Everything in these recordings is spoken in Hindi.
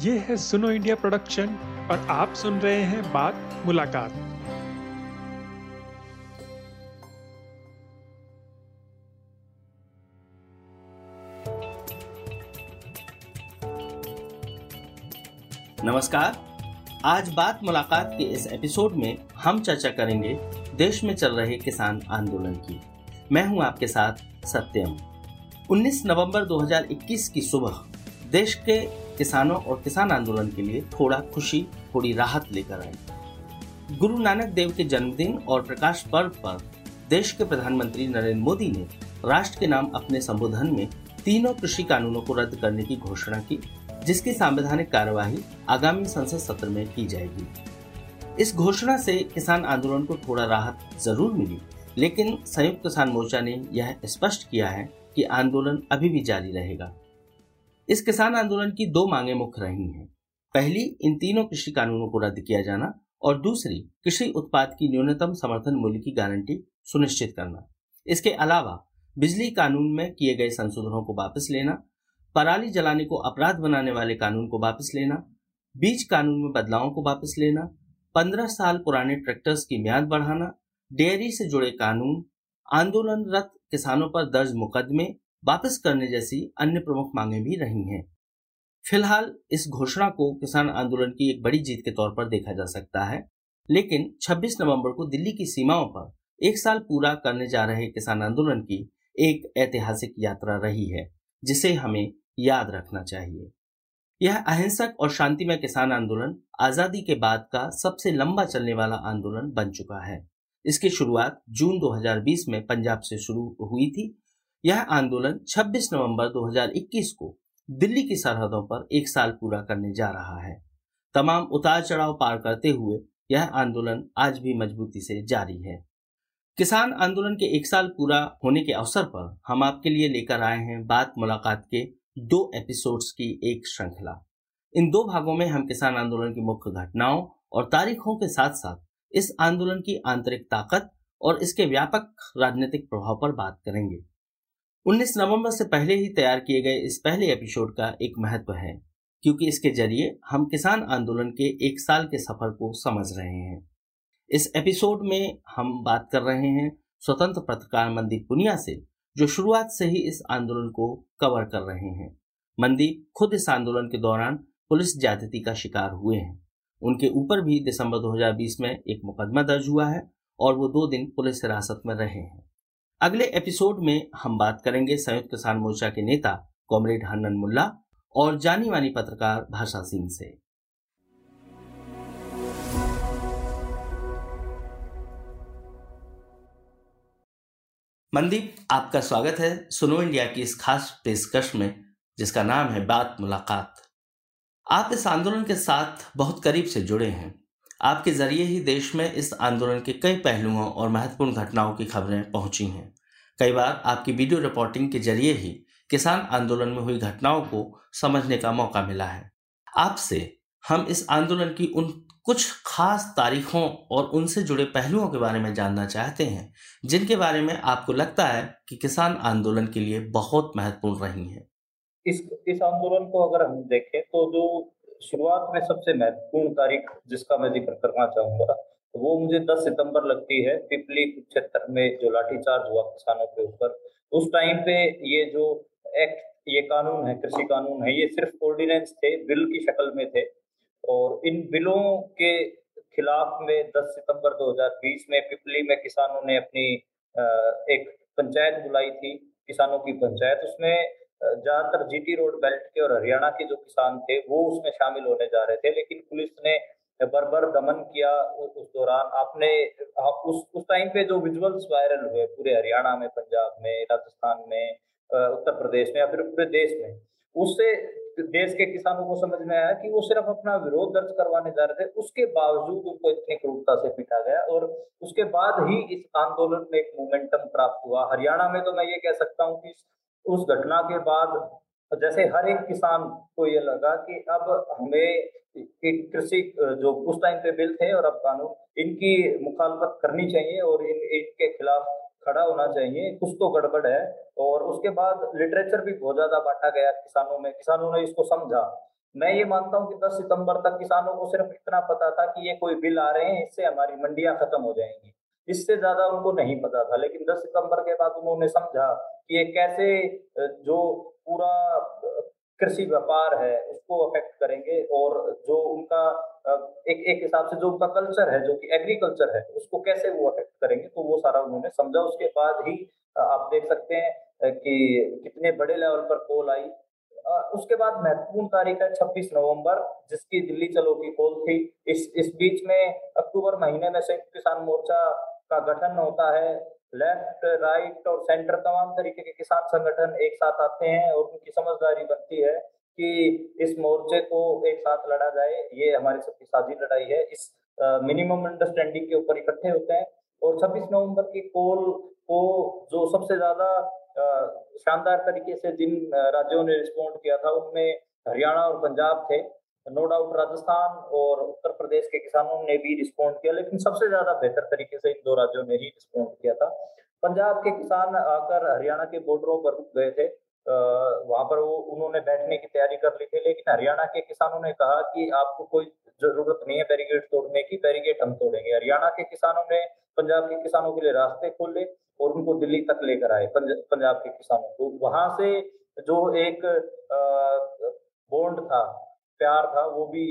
ये है सुनो इंडिया प्रोडक्शन और आप सुन रहे हैं बात मुलाकात। नमस्कार। आज बात मुलाकात के इस एपिसोड में हम चर्चा करेंगे देश में चल रहे किसान आंदोलन की। मैं हूँ आपके साथ सत्यम। 19 नवंबर 2021 की सुबह देश के किसानों और किसान आंदोलन के लिए थोड़ा खुशी, थोड़ी राहत लेकर आई गुरु नानक देव के जन्मदिन और प्रकाश पर्व पर देश के प्रधानमंत्री नरेंद्र मोदी ने राष्ट्र के नाम अपने संबोधन में तीनों कृषि कानूनों को रद्द करने की घोषणा की, जिसकी संवैधानिक कार्यवाही आगामी संसद सत्र में की जाएगी। इस घोषणा से किसान आंदोलन को थोड़ा राहत ज़रूर मिली, लेकिन संयुक्त किसान मोर्चा ने यह स्पष्ट किया है कि आंदोलन अभी भी जारी रहेगा। इस किसान आंदोलन की दो मांगे मुख्य रही हैं। पहली, इन तीनों कृषि कानूनों को रद्द किया जाना और दूसरी, कृषि उत्पाद की न्यूनतम समर्थन मूल्य की गारंटी सुनिश्चित करना। इसके अलावा, बिजली कानून में किए गए संशोधनों को वापस लेना, पराली जलाने को अपराध बनाने वाले कानून को वापस लेना, बीज कानून में बदलावों को वापस लेना, पंद्रह साल पुराने ट्रैक्टर्स की म्याद बढ़ाना, डेयरी से जुड़े कानून, आंदोलनरत किसानों पर दर्ज मुकदमे वापस करने जैसी अन्य प्रमुख मांगे भी रही हैं। फ़िलहाल, इस घोषणा को किसान आंदोलन की एक बड़ी जीत के तौर पर देखा जा सकता है, लेकिन 26 नवंबर को दिल्ली की सीमाओं पर एक साल पूरा करने जा रहे किसान आंदोलन की एक ऐतिहासिक यात्रा रही है, जिसे हमें याद रखना चाहिए। यह अहिंसक और शांतिमय किसान आंदोलन आज़ादी के बाद का सबसे लंबा चलने वाला आंदोलन बन चुका है। इसकी शुरुआत जून 2020 में पंजाब से शुरू हुई थी यह आंदोलन 26 नवंबर 2021 को दिल्ली की सरहदों पर एक साल पूरा करने जा रहा है। तमाम उतार चढ़ाव पार करते हुए यह आंदोलन आज भी मजबूती से जारी है। किसान आंदोलन के एक साल पूरा होने के अवसर पर हम आपके लिए लेकर आए हैं बात मुलाकात के दो एपिसोड्स की एक श्रृंखला। इन दो भागों में हम किसान आंदोलन की मुख्य घटनाओं और तारीखों के साथ साथ इस आंदोलन की आंतरिक ताकत और इसके व्यापक राजनीतिक प्रभाव पर बात करेंगे। 19 नवंबर से पहले ही तैयार किए गए इस पहले एपिसोड का एक महत्व है, क्योंकि इसके ज़रिए हम किसान आंदोलन के एक साल के सफ़र को समझ रहे हैं। इस एपिसोड में हम बात कर रहे हैं स्वतंत्र पत्रकार मंदीप पुनिया से, जो शुरुआत से ही इस आंदोलन को कवर कर रहे हैं। मनदीप खुद इस आंदोलन के दौरान पुलिस ज्यादती का शिकार हुए हैं। उनके ऊपर भी दिसंबर 2020 में एक मुकदमा दर्ज हुआ है और वो दो दिन पुलिस हिरासत में रहे हैं। अगले एपिसोड में हम बात करेंगे संयुक्त किसान मोर्चा के नेता कॉमरेड हन्नन मुल्ला और जानी मानी पत्रकार भाषा सिंह से। मनदीप, आपका स्वागत है सुनो इंडिया की इस खास पेशकश में, जिसका नाम है बात मुलाकात। आप इस आंदोलन के साथ बहुत करीब से जुड़े हैं। आपके ज़रिए ही देश में इस आंदोलन के कई पहलुओं और महत्वपूर्ण घटनाओं की खबरें पहुँची हैं। कई बार आपकी वीडियो रिपोर्टिंग के ज़रिए ही किसान आंदोलन में हुई घटनाओं को समझने का मौका मिला है। आपसे हम इस आंदोलन की उन कुछ खास तारीखों और उनसे जुड़े पहलुओं के बारे में जानना चाहते हैं, जिनके बारे में आपको लगता है कि किसान आंदोलन के लिए बहुत महत्वपूर्ण रही हैं। इस इस आंदोलन को अगर हम देखें तो जो शुरुआत में सबसे महत्वपूर्ण तारीख जिसका मैं ज़िक्र करना चाहूँगा वो मुझे 10 सितंबर लगती है, पिपली क्षेत्र में जो लाठीचार्ज हुआ किसानों के ऊपर। उस टाइम पे ये जो एक्ट, ये कानून है, कृषि कानून है, ये सिर्फ़ ऑर्डिनेंस थे, बिल की शक्ल में थे। और इन बिलों के खिलाफ में 10 सितंबर 2020 में पिपली में किसानों ने अपनी एक पंचायत बुलाई थी, किसानों की पंचायत। उसमें ज़्यादातर जीटी रोड बेल्ट के और हरियाणा के जो किसान थे, वो उसमें शामिल होने जा रहे थे, लेकिन पुलिस ने बर्बर दमन किया उस दौरान। आपने उस उस टाइम पे जो विजुअल्स वायरल हुए पूरे हरियाणा में, पंजाब में, राजस्थान में उत्तर प्रदेश में या फिर पूरे देश में, उससे देश के किसानों को समझ में आया कि वो सिर्फ़ अपना विरोध दर्ज करवाने जा रहे थे, उसके बावजूद उनको इतनी क्रूरता से पीटा गया और उसके बाद ही इस आंदोलन में एक मोमेंटम प्राप्त हुआ। हरियाणा में तो मैं ये कह सकता हूँ कि उस घटना के बाद जैसे हर एक किसान को ये लगा कि अब हमें कृषि, जो उस टाइम पे बिल थे और अब कानून, इनकी मुखालफत करनी चाहिए और इन, इनके खिलाफ खड़ा होना चाहिए। कुछ तो गड़बड़ है और उसके बाद लिटरेचर भी बहुत ज़्यादा बांटा गया किसानों में। किसानों ने इसको समझा। मैं ये मानता हूँ कि 10 सितंबर तक किसानों को सिर्फ़ इतना पता था कि ये कोई बिल आ रहे हैं, इससे हमारी मंडियाँ खत्म हो जाएँगी। इससे ज़्यादा उनको नहीं पता था। लेकिन 10 सितंबर के बाद उन्होंने समझा कि ये कैसे जो पूरा कृषि व्यापार है, उसको अफेक्ट करेंगे और जो उनका एक एक हिसाब से जो उनका कल्चर है, जो कि एग्रीकल्चर है, उसको कैसे वो अफेक्ट करेंगे तो वो सारा उन्होंने समझा। उसके बाद ही आप देख सकते हैं कि कितने बड़े लेवल पर कॉल आई। उसके बाद महत्वपूर्ण तारीख है 26 नवंबर, जिसकी दिल्ली चलो की कॉल थी। इस इस बीच में अक्टूबर महीने में संयुक्त किसान मोर्चा का गठन होता है। लेफ़्ट राइट और सेंटर तमाम तरीके के किसान संगठन एक साथ आते हैं और उनकी समझदारी बनती है कि इस मोर्चे को एक साथ लड़ा जाए। ये हमारी सबकी साझी लड़ाई है। इस मिनिमम अंडरस्टैंडिंग के ऊपर इकट्ठे होते हैं और 26 नवंबर की कॉल को जो सबसे ज़्यादा शानदार तरीके से जिन राज्यों ने रिस्पॉन्ड किया था उनमें हरियाणा और पंजाब थे। नो डाउट राजस्थान और उत्तर प्रदेश के किसानों ने भी रिस्पॉन्ड किया, लेकिन सबसे ज़्यादा बेहतर तरीके से इन दो राज्यों ने ही रिस्पॉन्ड किया था। पंजाब के किसान आकर हरियाणा के बॉर्डरों पर गए थे। वहाँ पर वो, उन्होंने बैठने की तैयारी कर ली थी, लेकिन हरियाणा के किसानों ने कहा कि आपको कोई ज़रूरत नहीं है बैरिकेड तोड़ने की बैरिकेड हम तोड़ेंगे। हरियाणा के किसानों ने पंजाब के किसानों के लिए रास्ते खोले और उनको दिल्ली तक लेकर आए पंजाब के किसानों को। वहाँ से जो एक बॉन्ड था प्यार था वो भी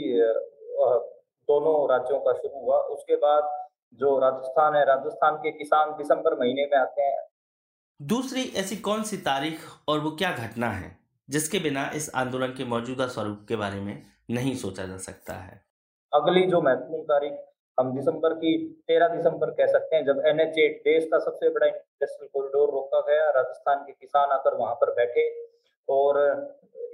दोनों राज्यों का शुरू हुआ। उसके बाद जो राजस्थान है राजस्थान के किसान दिसंबर महीने में आते हैं। दूसरी ऐसी कौन सी तारीख और वो क्या घटना है जिसके बिना इस आंदोलन के मौजूदा स्वरूप के बारे में नहीं सोचा जा सकता है? अगली जो महत्वपूर्ण तारीख हम दिसंबर की तेरह दिसंबर कह सकते हैं जब एन देश का सबसे बड़ा इंडस्ट्रियल कॉरिडोर रोका गया राजस्थान के किसान आकर वहाँ पर बैठे। और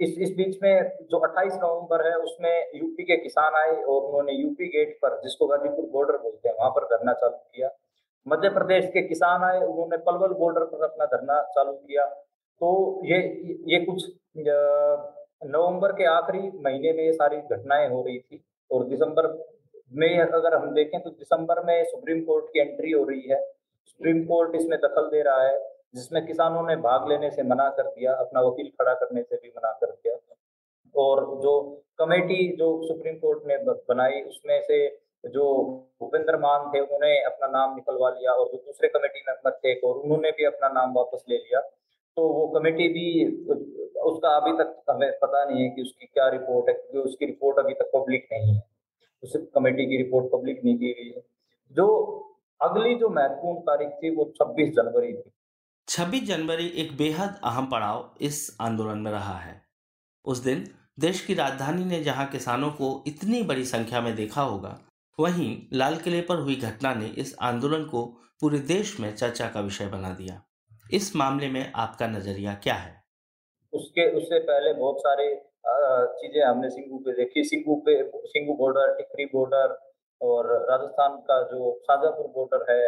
इस इस बीच में जो 28 नवंबर है, उसमें यूपी के किसान आए और उन्होंने यूपी गेट पर, जिसको गाजीपुर बॉर्डर बोलते हैं, वहाँ पर धरना चालू किया। मध्य प्रदेश के किसान आए, उन्होंने पलवल बॉर्डर पर अपना धरना चालू किया। तो ये ये कुछ नवंबर के आखिरी महीने में ये सारी घटनाएँ हो रही थी और दिसंबर में अगर हम देखें तो दिसंबर में सुप्रीम कोर्ट की एंट्री हो रही है। सुप्रीम कोर्ट इसमें दखल दे रहा है। जिसमें किसानों ने भाग लेने से मना कर दिया, अपना वकील खड़ा करने से भी मना कर दिया। और जो कमेटी जो सुप्रीम कोर्ट ने बनाई, उसमें से जो भूपेंद्र मान थे, उन्होंने अपना नाम निकलवा लिया और जो दूसरे कमेटी मेंबर थे और, उन्होंने भी अपना नाम वापस ले लिया। तो वो कमेटी भी उसका अभी तक हमें पता नहीं है कि उसकी क्या रिपोर्ट है, क्योंकि उसकी रिपोर्ट अभी तक पब्लिक नहीं है। उस कमेटी की रिपोर्ट पब्लिक नहीं की गई है। जो अगली जो महत्वपूर्ण तारीख थी, वो 26 जनवरी थी। 26 जनवरी एक बेहद अहम पड़ाव इस आंदोलन में रहा है। उस दिन देश की राजधानी ने जहाँ किसानों को इतनी बड़ी संख्या में देखा होगा, वहीं लाल किले पर हुई घटना ने इस आंदोलन को पूरे देश में चर्चा का विषय बना दिया। इस मामले में आपका नज़रिया क्या है? उसके, उससे पहले बहुत सारे चीज़ें हमने सिंगू पे देखी। सिंगू पे, सिंगू बॉर्डर, टिकरी बॉर्डर और राजस्थान का जो शाजापुर बॉर्डर है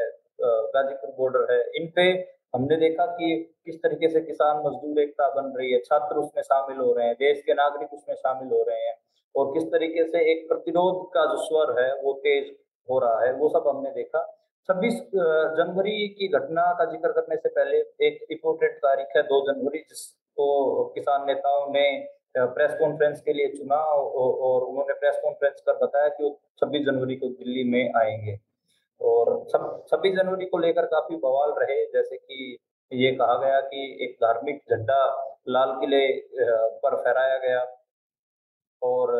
गाजीपुर बॉर्डर है, इन पे हमने देखा कि किस तरीके से किसान मजदूर एकता बन रही है, छात्र उसमें शामिल हो रहे हैं, देश के नागरिक उसमें शामिल हो रहे हैं और किस तरीके से एक प्रतिरोध का जो स्वर है वो तेज हो रहा है, वो सब हमने देखा। छब्बीस जनवरी की घटना का ज़िक्र करने से पहले एक इम्पोर्टेंट तारीख है, दो जनवरी, जिसको किसान नेताओं ने प्रेस कॉन्फ्रेंस के लिए चुना और उन्होंने प्रेस कॉन्फ्रेंस कर बताया कि वो छब्बीस जनवरी को दिल्ली में आएँगे। और छब्बीस जनवरी को लेकर काफ़ी बवाल रहे, जैसे कि ये कहा गया कि एक धार्मिक झंडा लाल किले पर फहराया गया। और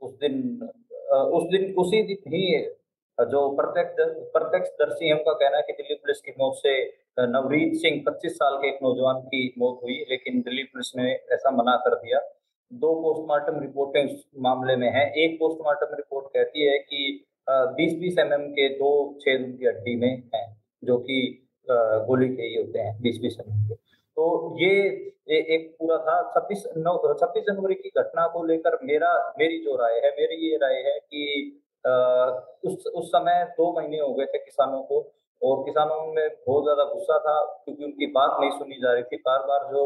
उस दिन उस दिन, उसी दिन ही जो प्रत्यक्ष प्रत्यक्ष दर्शी है, उनका कहना है कि दिल्ली पुलिस की मौत से नवरीत सिंह 25 साल के एक नौजवान की मौत हुई, लेकिन दिल्ली पुलिस ने ऐसा मना कर दिया। दो पोस्टमार्टम रिपोर्टें मामले में है। एक पोस्टमार्टम रिपोर्ट कहती है कि बीस बीस एम के दो छेद उनकी हड्डी में हैं जो कि गोली के ही होते हैं बीस बीस एम के। तो ये ए, एक पूरा था। छब्बीस नौ छब्बीस जनवरी की घटना को लेकर मेरा मेरी जो राय है मेरी ये राय है कि आ, उस उस समय दो महीने हो गए थे किसानों को और किसानों में बहुत ज़्यादा गुस्सा था क्योंकि उनकी बात नहीं सुनी जा रही थी। बार बार जो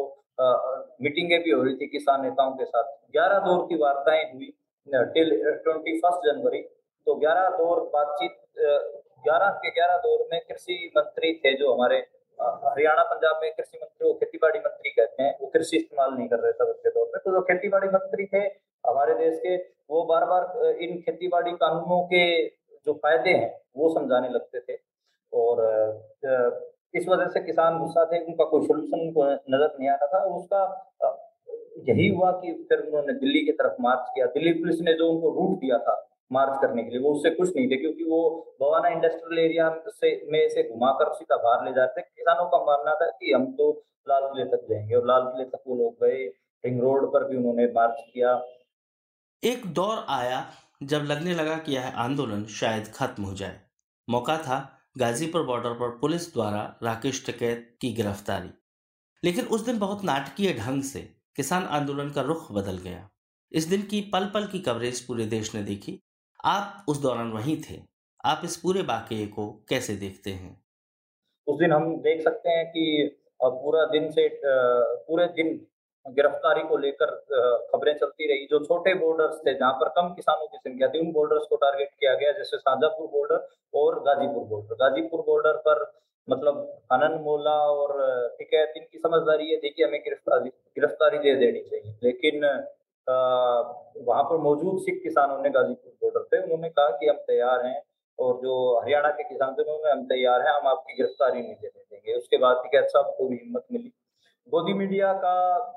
मीटिंगें भी हो रही थी किसान नेताओं के साथ। ग्यारह दौर की वार्ताएँ हुई टिल ट्वेंटी फ़र्स्ट जनवरी तो ग्यारह दौर बातचीत ग्यारह के ग्यारह दौर में कृषि मंत्री थे जो हमारे हरियाणा, पंजाब में कृषि मंत्री, वो खेती बाड़ी मंत्री कहते हैं, वो कृषि इस्तेमाल नहीं कर रहे थे उसके दौर में तो जो खेती बाड़ी मंत्री थे हमारे देश के, वो बार बार इन खेती बाड़ी कानूनों के जो फ़ायदे हैं, वो समझाने लगते थे। और इस वजह से किसान गुस्सा थे, उनका कोई सोल्यूशन नज़र नहीं आ रहा था उसका यही हुआ कि फिर उन्होंने दिल्ली की तरफ़ मार्च किया। दिल्ली पुलिस ने जो उनको रूट दिया था मार्च करने के लिए। वो उससे खुश नहीं थे क्योंकि वो बवाना इंडस्ट्रियल एरिया से, में से घुमाकर सीधा बाहर ले जाते किसानों का मानना था कि हम तो लाल किले तक जाएँगे और लाल किले तक वो लोग गए। रिंग रोड पर भी उन्होंने मार्च किया। एक दौर आया जब लगने लगा कि यह आंदोलन शायद खत्म हो जाए। मौका था गाजीपुर बॉर्डर पर पुलिस द्वारा राकेश टिकैत की गिरफ्तारी। लेकिन उस दिन बहुत नाटकीय ढंग से किसान आंदोलन का रुख बदल गया। इस दिन की पल पल की कवरेज पूरे देश ने देखी। आप उस दौरान वहीं थे। आप इस पूरे वाकये को कैसे देखते हैं? उस दिन हम देख सकते हैं कि पूरा दिन से पूरे दिन गिरफ्तारी को लेकर खबरें चलती रही। जो छोटे बॉर्डर्स थे, जहाँ पर कम किसानों की संख्या थी, उन बॉर्डर्स को टारगेट किया गया, जैसे शाजापुर बॉर्डर और गाजीपुर बॉर्डर गाजीपुर बॉर्डर पर मतलब अनंत मोला और टिकैत, इनकी समझदारी है देखिए हमें गिरफ्तारी गिरफ्तारी दे देनी चाहिए। लेकिन वहाँ पर मौजूद सिख किसानों ने गाजीपुर बॉर्डर पे उन्होंने कहा कि हम तैयार हैं और जो हरियाणा के किसान थे, उन्होंने हम तैयार हैं, हम आपकी गिरफ्तारी नहीं देने देंगे। उसके बाद टिकैत साहब को भी हिम्मत मिली। गोदी मीडिया का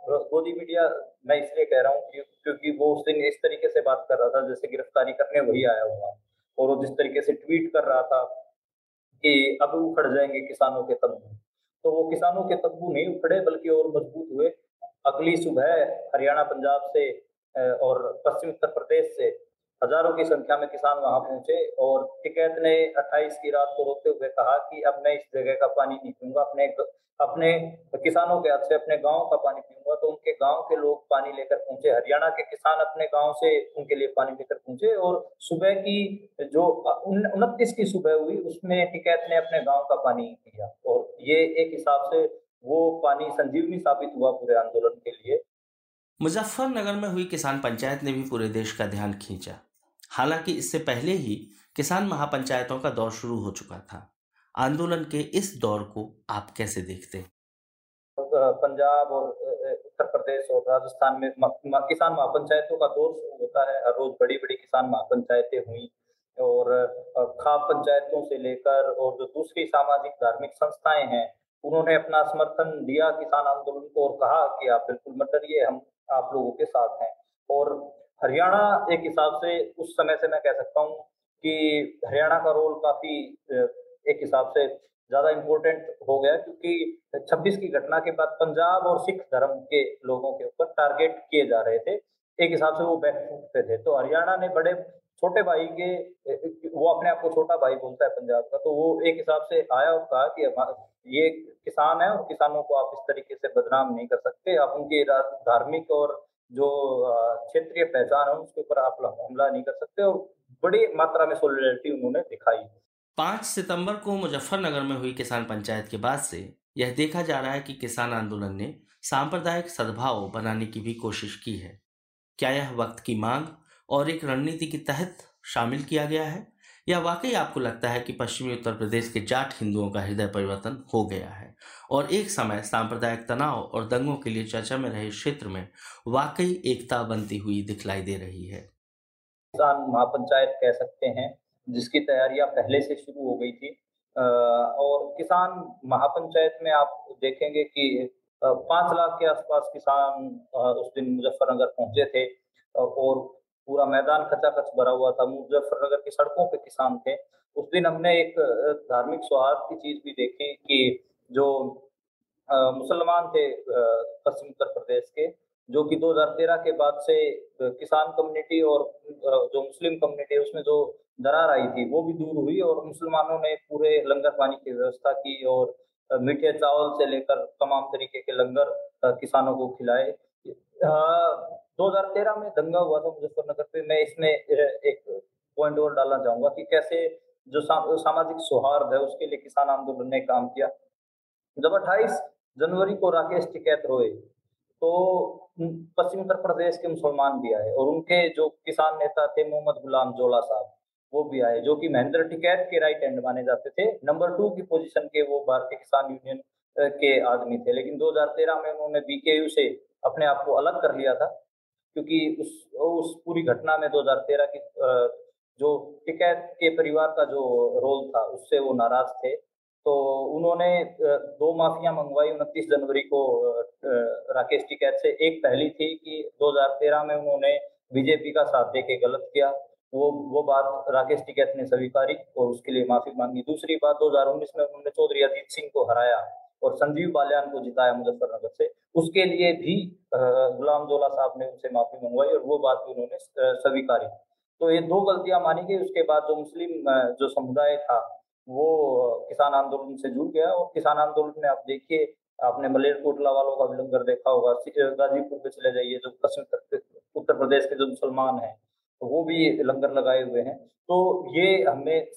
गोदी मीडिया, मैं इसलिए कह रहा हूँ क्योंकि वो उस दिन इस तरीके से बात कर रहा था, जैसे गिरफ्तारी करने वही आया हुआ। और वो जिस तरीके से ट्वीट कर रहा था कि अब उखड़ जाएँगे किसानों के तब्बू। तो वो किसानों के तब्बू नहीं उखड़े, बल्कि और मज़बूत हुए। अगली सुबह हरियाणा, पंजाब से और पश्चिम उत्तर प्रदेश से हज़ारों की संख्या में किसान वहाँ पहुँचे और टिकैत ने 28 की रात को रोकते हुए कहा कि अब मैं इस जगह का पानी नहीं पीऊँगा, अपने अपने किसानों के हाथ से, अपने गाँव का पानी पीऊँगा। तो उनके गाँव के लोग पानी लेकर पहुँचे, हरियाणा के किसान अपने गाँव से उनके लिए पानी लेकर पहुँचे और सुबह की जो उनतीस की सुबह हुई, उसमें टिकैत ने अपने गाँव का पानी पिया और ये एक हिसाब से वो पानी संजीवनी साबित हुआ पूरे आंदोलन के लिए। मुजफ्फरनगर में हुई किसान पंचायत ने भी पूरे देश का ध्यान खींचा। हालाँकि इससे पहले ही किसान महापंचायतों का दौर शुरू हो चुका था। आंदोलन के इस दौर को आप कैसे देखते हैं? पंजाब और उत्तर प्रदेश और राजस्थान में किसान महापंचायतों का दौर शुरू होता है। हर रोज बड़ी बड़ी किसान महापंचायतें हुई और खाप पंचायतों से लेकर और जो दूसरी सामाजिक धार्मिक संस्थाएँ हैं उन्होंने अपना समर्थन दिया किसान आंदोलन को और कहा कि आप बिल्कुल मत डरिए, हम आप लोगों के साथ हैं। और हरियाणा एक हिसाब से उस समय से मैं कह सकता हूँ कि हरियाणा का रोल काफ़ी एक हिसाब से ज़्यादा इम्पोर्टेंट हो गया क्योंकि 26 की घटना के बाद पंजाब और सिख धर्म के लोगों के ऊपर टारगेट किए जा रहे थे। एक हिसाब से वो बैकफुट पे थे। तो हरियाणा ने बड़े छोटे भाई के, वो अपने आप को छोटा भाई बोलता है पंजाब का तो वो एक हिसाब से आया और कहा कि ये किसान है और किसानों को आप इस तरीके से बदनाम नहीं कर सकते। आप उनकी धार्मिक और जो क्षेत्रीय पहचान है, उसके ऊपर आप हमला नहीं कर सकते और बड़ी मात्रा में सोलिडरिटी उन्होंने दिखाई। पाँच सितंबर को मुजफ्फरनगर में हुई किसान पंचायत के बाद से यह देखा जा रहा है कि किसान आंदोलन ने सांप्रदायिक सद्भाव बनाने की भी कोशिश की है। क्या यह वक्त की मांग और एक रणनीति के तहत शामिल किया गया है। या वाकई आपको लगता है कि पश्चिमी उत्तर प्रदेश के जाट हिंदुओं का हृदय परिवर्तन हो गया है? और एक समय सांप्रदायिक तनाव और दंगों के लिए चर्चा में रहे क्षेत्र में वाकई एकता बनती हुई दिखलाई दे रही है। किसान महापंचायत कह सकते हैं, जिसकी तैयारियाँ पहले से शुरू हो गई थी। और किसान महापंचायत में आप देखेंगे कि पाँच लाख के आसपास किसान उस दिन मुजफ्फरनगर पहुँचे थे। और पूरा मैदान खचाखच भरा हुआ था। मुजफ्फरनगर की सड़कों पे किसान थे। उस दिन हमने एक धार्मिक सौहार्द की चीज़ भी देखी कि जो मुसलमान थे पश्चिम उत्तर प्रदेश के, जो कि 2013 के बाद से किसान कम्युनिटी और जो मुस्लिम कम्युनिटी है, उसमें जो दरार आई थी, वो भी दूर हुई और मुसलमानों ने पूरे लंगर पानी की व्यवस्था की और मीठे चावल से लेकर तमाम तरीके के लंगर किसानों को खिलाए। 2013 में दंगा हुआ था मुजफ्फरनगर पे। मैं इसमें एक पॉइंट और डालना चाहूँगा कि कैसे जो सामाजिक सौहार्द है, उसके लिए किसान आंदोलन ने काम किया। जब 28 जनवरी को राकेश टिकैत रोए तो पश्चिम उत्तर प्रदेश के मुसलमान भी आए और उनके जो किसान नेता थे मोहम्मद गुलाम जोला साहब, वो भी आए, जो कि महेंद्र टिकैत के राइट हैंड माने जाते थे। नंबर टू की पोजीशन के वो भारतीय किसान यूनियन के आदमी थे। लेकिन 2013 में उन्होंने बीकेयू से अपने आप को अलग कर लिया था, क्योंकि उस उस पूरी घटना में 2013 की जो टिकैत के परिवार का जो रोल था, उससे वो नाराज़ थे। तो उन्होंने दो माफिया मंगवाई उनतीस जनवरी को राकेश टिकैत से। एक पहली थी कि 2013 में उन्होंने बीजेपी का साथ दे के गलत किया। वो वो बात राकेश टिकैत ने स्वीकारी और उसके लिए माफ़ी मांगी। दूसरी बात 2019 में उन्होंने चौधरी अजीत सिंह को हराया। और संजीव बालियान को जिताया मुजफ्फरनगर से। उसके लिए भी गुलाम जोला साहब ने उनसे माफ़ी मंगवाई और वो बात भी उन्होंने स्वीकारी। तो ये दो गलतियाँ मानी गई, उसके बाद जो मुस्लिम जो समुदाय था, वो किसान आंदोलन से जुड़ गया और किसान आंदोलन में आप देखिए, आपने मलेर कोटला वालों का भी लंगर देखा होगा गाजीपुर पे चले जाइए, जो पश्चिम उत्तर प्रदेश के जो मुसलमान हैं, वो भी लंगर लगाए हुए हैं। तो ये हमें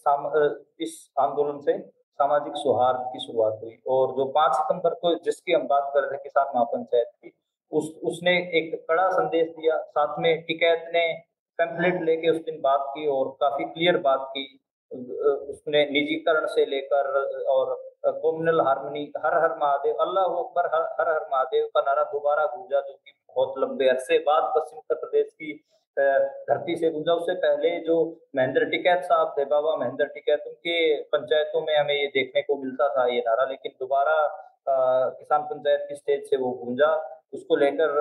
इस आंदोलन से सामाजिक सौहार्द की शुरुआत हुई और जो पाँच सितंबर को जिसकी हम बात कर रहे थे किसान महापंचायत की, उस, उसने एक कड़ा संदेश दिया। साथ में टिकैत ने पेम्पलेट लेके उस दिन बात की और काफ़ी क्लियर बात की। उसने निजीकरण से लेकर और कॉम्युनल हारमोनी हर हर महादेव, अल्लाह अकबर हर हर महादेव का नारा दोबारा गूंजा, जो कि बहुत लंबे अरसे बाद पश्चिम उत्तर प्रदेश की धरती से गूंजा उससे पहले जो महेंद्र टिकैत साहब थे बाबा महेंद्र टिकैत, उनके पंचायतों में हमें ये देखने को मिलता था ये नारा, लेकिन दोबारा किसान पंचायत की स्टेज से वो गूंजा। उसको लेकर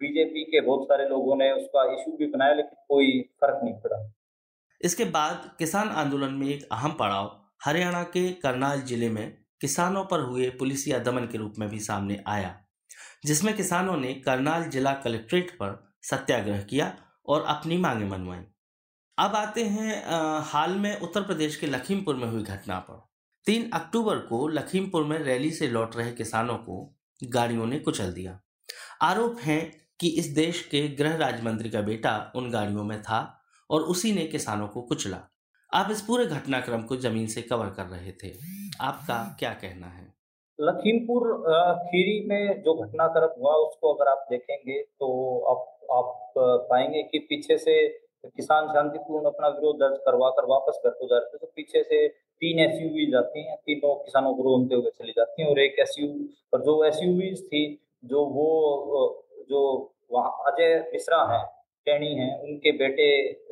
बीजेपी के बहुत सारे लोगों ने उसका इशू भी बनाया, लेकिन कोई फ़र्क नहीं पड़ा। इसके बाद किसान आंदोलन में एक अहम पड़ाव, हरियाणा के करनाल ज़िले में किसानों पर हुए पुलिसिया दमन के रूप में भी सामने आया, जिसमें किसानों ने करनाल जिला कलेक्ट्रेट पर सत्याग्रह किया और अपनी मांगे मनवाई अब आते हैं हाल में उत्तर प्रदेश के लखीमपुर में हुई घटना पर। तीन अक्टूबर को लखीमपुर में रैली से लौट रहे किसानों को गाड़ियों ने कुचल दिया। आरोप है कि इस देश के गृह राज्य मंत्री का बेटा उन गाड़ियों में था और उसी ने किसानों को कुचला। आप इस पूरे घटनाक्रम को ज़मीन से कवर कर रहे थे। आपका क्या कहना है? लखीमपुर खीरी में जो घटनाक्रम हुआ, उसको अगर आप देखेंगे तो आप आप पाएँगे कि पीछे से किसान शांतिपूर्ण अपना विरोध दर्ज करवा कर वापस घर को जा रहे थे तो पीछे से तीन एस जाती हैं, तीनों किसानों को रोनते हुए चली जाती हैं और एक एस और जो एस थी, जो वो जो अजय मिश्रा हैं टैनी हैं, उनके बेटे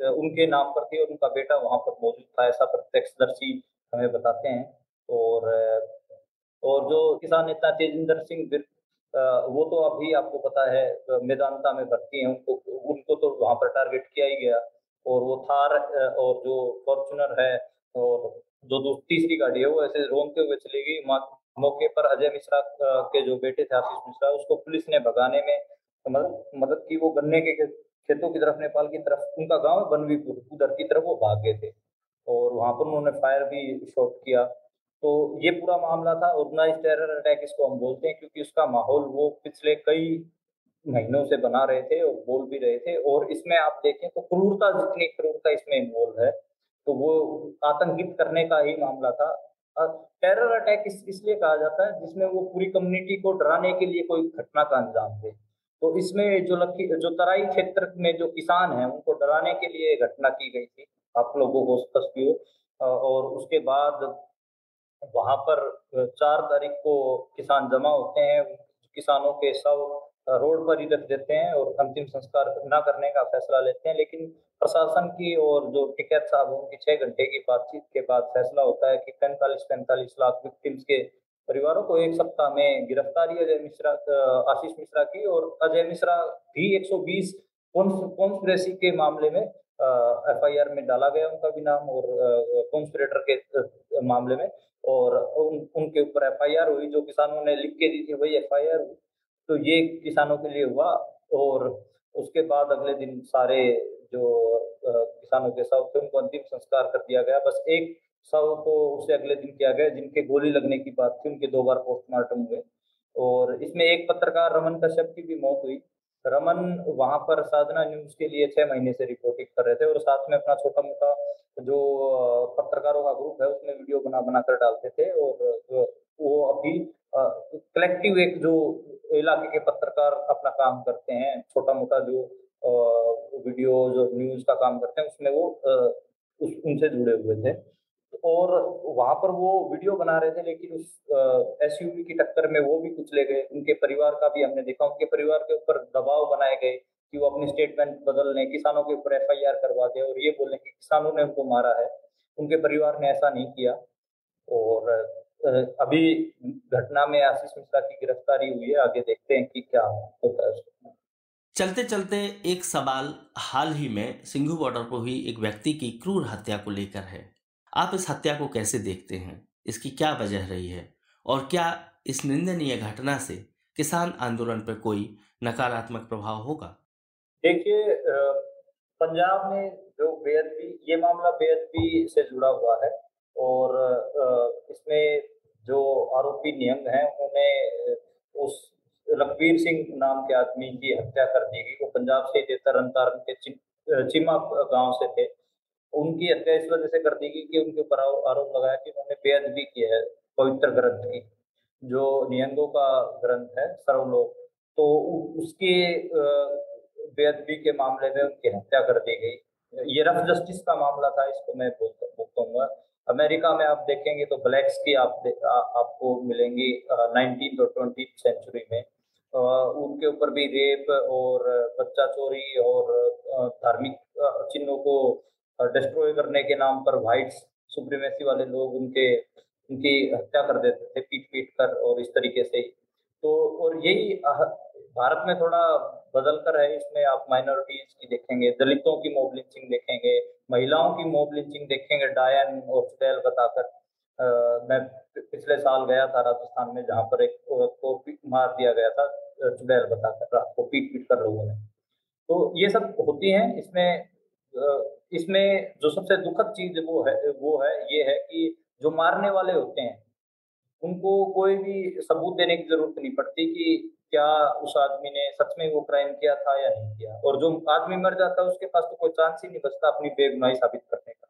उनके नाम पर थे और उनका बेटा वहाँ पर मौजूद था, ऐसा प्रत्यक्षदर्शी हमें बताते हैं। और और जो किसान नेता तेजिंदर सिंह वो तो अभी आपको पता है मैदानता में भर्ती है, उनको उनको तो वहाँ पर टारगेट किया ही गया। और वो थार और जो फॉर्चुनर है, और जो तीसरी गाड़ी है, वो ऐसे रोनते हुए चली गई। मौके पर अजय मिश्रा के जो बेटे थे, आशीष मिश्रा, उसको पुलिस ने भगाने में मदद मदद की। वो गन्ने के खेतों की तरफ़, नेपाल की तरफ़, उनका गाँव है बनवीपुर उधर की तरफ़ वो भाग गए थे। और वहाँ पर उन्होंने फायर भी शॉट किया। तो ये पूरा मामला था ऑर्गेनाइज टेरर अटैक इसको हम बोलते हैं क्योंकि उसका माहौल वो पिछले कई महीनों से बना रहे थे और बोल भी रहे थे। और इसमें आप देखें तो क्रूरता जितनी क्रूरता इसमें इन्वॉल्व है तो वो आतंकित करने का ही मामला था। टेरर अटैक इस, इसलिए कहा जाता है जिसमें वो पूरी कम्युनिटी को डराने के लिए कोई घटना का अंजाम दे। तो इसमें जो लकी जो तराई क्षेत्र में जो किसान हैं उनको डराने के लिए घटना की गई थी। आप लोगों को स्पष्ट और उसके बाद वहाँ पर चार तारीख को किसान जमा होते हैं, किसानों के सब रोड पर ही रख देते हैं और अंतिम संस्कार न करने का फैसला लेते हैं। लेकिन प्रशासन की और जो टिकैत साहब उनकी छह घंटे की बातचीत के बाद फैसला होता है कि पैंतालीस पैंतालीस लाख विक्टिम्स के परिवारों को एक सप्ताह में गिरफ्तारी अजय मिश्रा आशीष मिश्रा की और अजय मिश्रा भी 120 कॉन्स्पिरेसी के मामले में एफआईआर में डाला गया उनका भी नाम और कॉन्स्पिरेटर के मामले में। और उन, उनके ऊपर एफआईआर हुई जो किसानों ने लिख के दी थी वही एफआईआर हुई। तो ये किसानों के लिए हुआ और उसके बाद अगले दिन सारे जो किसानों के शव थे उनको अंतिम संस्कार कर दिया गया। बस एक शव को उसे अगले दिन किया गया जिनके गोली लगने की बात थी उनके दो बार पोस्टमार्टम हुए। और इसमें एक पत्रकार रमन कश्यप की भी मौत हुई। रमन वहाँ पर साधना न्यूज़ के लिए छह महीने से रिपोर्टिंग कर रहे थे और साथ में अपना छोटा मोटा जो पत्रकारों का ग्रुप है, उसमें वीडियो बना बना कर डालते थे और वो अभी कलेक्टिव एक जो इलाके के पत्रकार अपना काम करते हैं छोटा मोटा जो वीडियो जो न्यूज़ का काम करते हैं, उसमें वो उस, उनसे जुड़े हुए थे। और वहाँ पर वो वीडियो बना रहे थे, लेकिन उस एस की टक्कर में वो भी कुचले गए। उनके परिवार का भी हमने देखा, उनके परिवार के ऊपर दबाव बनाए गए कि वो अपनी स्टेटमेंट बदल लें, किसानों के ऊपर एफ़ करवा दें और ये बोलें कि किसानों ने उनको मारा है। उनके परिवार ने ऐसा नहीं किया। और अभी घटना में आशीष मिश्रा की गिरफ्तारी हुई है, आगे देखते हैं कि क्या होता है चलते चलते एक सवाल हाल ही में सिंघू बॉर्डर पर हुई एक व्यक्ति की क्रूर हत्या को लेकर है। आप इस हत्या को कैसे देखते हैं? इसकी क्या वजह रही है? और क्या इस निंदनीय घटना से किसान आंदोलन पर कोई नकारात्मक प्रभाव होगा? देखिए पंजाब में जो बेअदबी ये मामला बेअदबी से जुड़ा हुआ है और इसमें जो आरोपी नियंग हैं, उन्होंने उस रघुवीर सिंह नाम के आदमी की हत्या कर दी गई। वो पंजाब से थे तरन तारण के चिमा गाँव से थे। उनकी हत्या इस वजह से कर दी गई कि उनके ऊपर आरोप लगाया कि उन्होंने बेअदबी की है पवित्र ग्रंथ की जो नियंगों का ग्रंथ है सर्वलोक। तो उसके बेअदबी के मामले में उनकी हत्या कर दी गई। ये रफ जस्टिस का मामला था इसको मैं बोलूँगा अमेरिका में आप देखेंगे तो ब्लैक्स की आप आ, आपको मिलेंगी नाइनटीन और ट्वेंटी सेंचुरी में। आ, उनके ऊपर भी रेप और बच्चा चोरी और धार्मिक चिन्हों को डिस्ट्रॉय करने के नाम पर व्हाइट सुप्रीमेसी वाले लोग उनके, उनकी हत्या कर देते थे, पीट पीट कर और इस तरीके से तो और यही भारत में थोड़ा बदल कर है इसमें। आप माइनॉरिटीज की देखेंगे, दलितों की मोब लिंचिंग देखेंगे, महिलाओं की मोब लिंचिंग देखेंगे डायन और चुड़ैल बताकर मैं पिछले साल गया था राजस्थान में, जहाँ पर एक औरत को मार दिया गया था चुड़ैल बताकर रात को पीट पीट कर लोगों ने। तो ये सब होती हैं, इसमें इसमें जो सबसे दुखद चीज़ वो है वो है, ये है कि जो मारने वाले होते हैं, उनको कोई भी सबूत देने की ज़रूरत नहीं पड़ती कि क्या उस आदमी ने सच में वो क्राइम किया था या नहीं किया। और जो आदमी मर जाता है, उसके पास तो कोई चांस ही नहीं बचता अपनी बेगुनाही साबित करने का।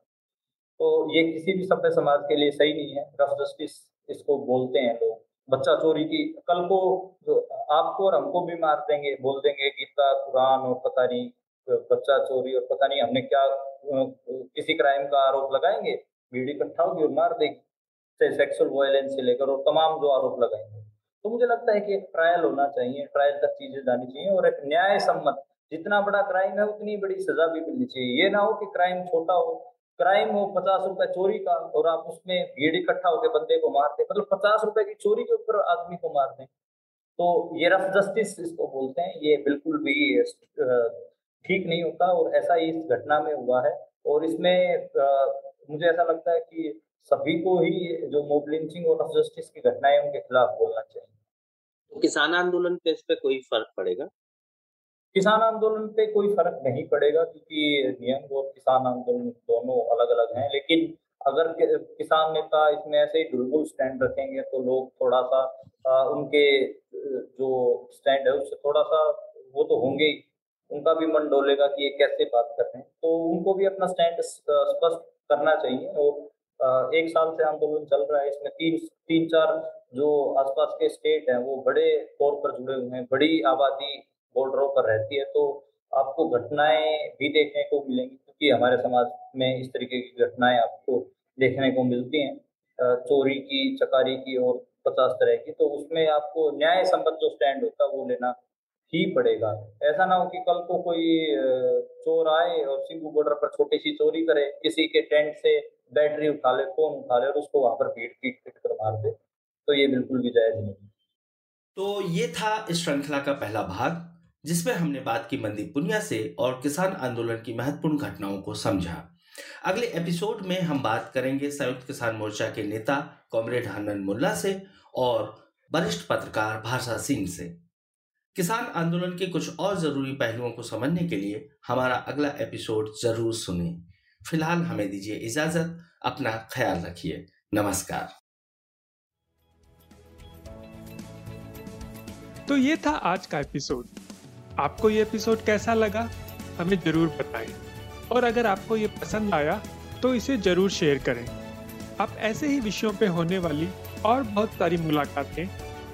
तो ये किसी भी सभ्य समाज के लिए सही नहीं है। रफ जस्टिस इसको बोलते हैं लोग। बच्चा चोरी की, कल को आपको और हमको भी मार देंगे, बोल देंगे गीता कुरान और पता नहीं बच्चा चोरी और पता नहीं हमने क्या किसी क्राइम का आरोप लगाएँगे? भीड़ इकट्ठा होगी और मार देगी। चाहे सेक्सुअल वायलेंस से लेकर और तमाम जो आरोप लगाएँगे। तो मुझे लगता है कि एक ट्रायल होना चाहिए ट्रायल तक चीज़ें जानी चाहिए और एक न्याय सम्मत जितना बड़ा क्राइम है उतनी बड़ी सजा भी मिलनी चाहिए। ये ना हो कि क्राइम छोटा हो। क्राइम हो पचास रुपए चोरी का और आप उसमें भीड़ इकट्ठा होकर बंदे को मारते मतलब पचास रुपए की चोरी के ऊपर आदमी को मार दें। तो ये रफ जस्टिस इसको बोलते हैं। ये बिल्कुल भी ठीक नहीं होता और ऐसा ही इस घटना में हुआ है। और इसमें मुझे ऐसा लगता है कि सभी को ही जो मोब लिंचिंग और जस्टिस की घटनाएँ उनके खिलाफ बोलना चाहिए। तो किसान आंदोलन पे इस पे कोई फ़र्क पड़ेगा? किसान आंदोलन पे कोई फ़र्क नहीं पड़ेगा क्योंकि नियम और किसान आंदोलन दोनों अलग अलग हैं। लेकिन अगर किसान नेता इसमें ऐसे ही डुलबुल स्टैंड रखेंगे तो लोग थोड़ा सा आ, उनके जो स्टैंड है उससे थोड़ा सा वो तो होंगे ही। उनका भी मन डोलेगा कि ये कैसे बात कर रहे हैं। तो उनको भी अपना स्टैंड स्पष्ट करना चाहिए। और एक साल से आंदोलन चल रहा है। इसमें तीन तीन, चार जो आसपास के स्टेट हैं, वो बड़े तौर पर जुड़े हुए हैं। बड़ी आबादी बॉर्डरों पर रहती है। तो आपको घटनाएँ भी देखने को मिलेंगी, क्योंकि हमारे समाज में इस तरीके की घटनाएँ आपको देखने को मिलती हैं। चोरी की, चकारी की और पचास तरह की। तो उसमें आपको न्याय संबद्ध जो स्टैंड होता है, वो लेना ही पड़ेगा। ऐसा ना हो कि कल को कोई चोर आए और सिंगू बॉर्डर पर छोटी सी चोरी करे, किसी के टेंट से बैटरी उठा ले, फ़ोन उठा ले और उसको वहाँ पर पीट पीट पीट कर मार दे तो ये बिल्कुल भी जायज़ नहीं तो ये था इस श्रृंखला का पहला भाग, जिसमें हमने बात की मंदी पुनिया से और किसान आंदोलन की महत्वपूर्ण घटनाओं को समझा। अगले एपिसोड में हम बात करेंगे संयुक्त किसान मोर्चा के नेता, कॉमरेड हनन मुल्ला से और वरिष्ठ पत्रकार भाषा सिंह से। किसान आंदोलन के कुछ और ज़रूरी पहलुओं को समझने के लिए हमारा अगला एपिसोड ज़रूर सुने। फ़िलहाल हमें दीजिए इजाज़त, अपना ख्याल रखिए। नमस्कार। तो ये था आज का एपिसोड। आपको ये एपिसोड कैसा लगा, हमें ज़रूर बताएँ। और अगर आपको ये पसंद आया तो इसे ज़रूर शेयर करें। आप ऐसे ही विषयों पे होने वाली और बहुत सारी मुलाकातें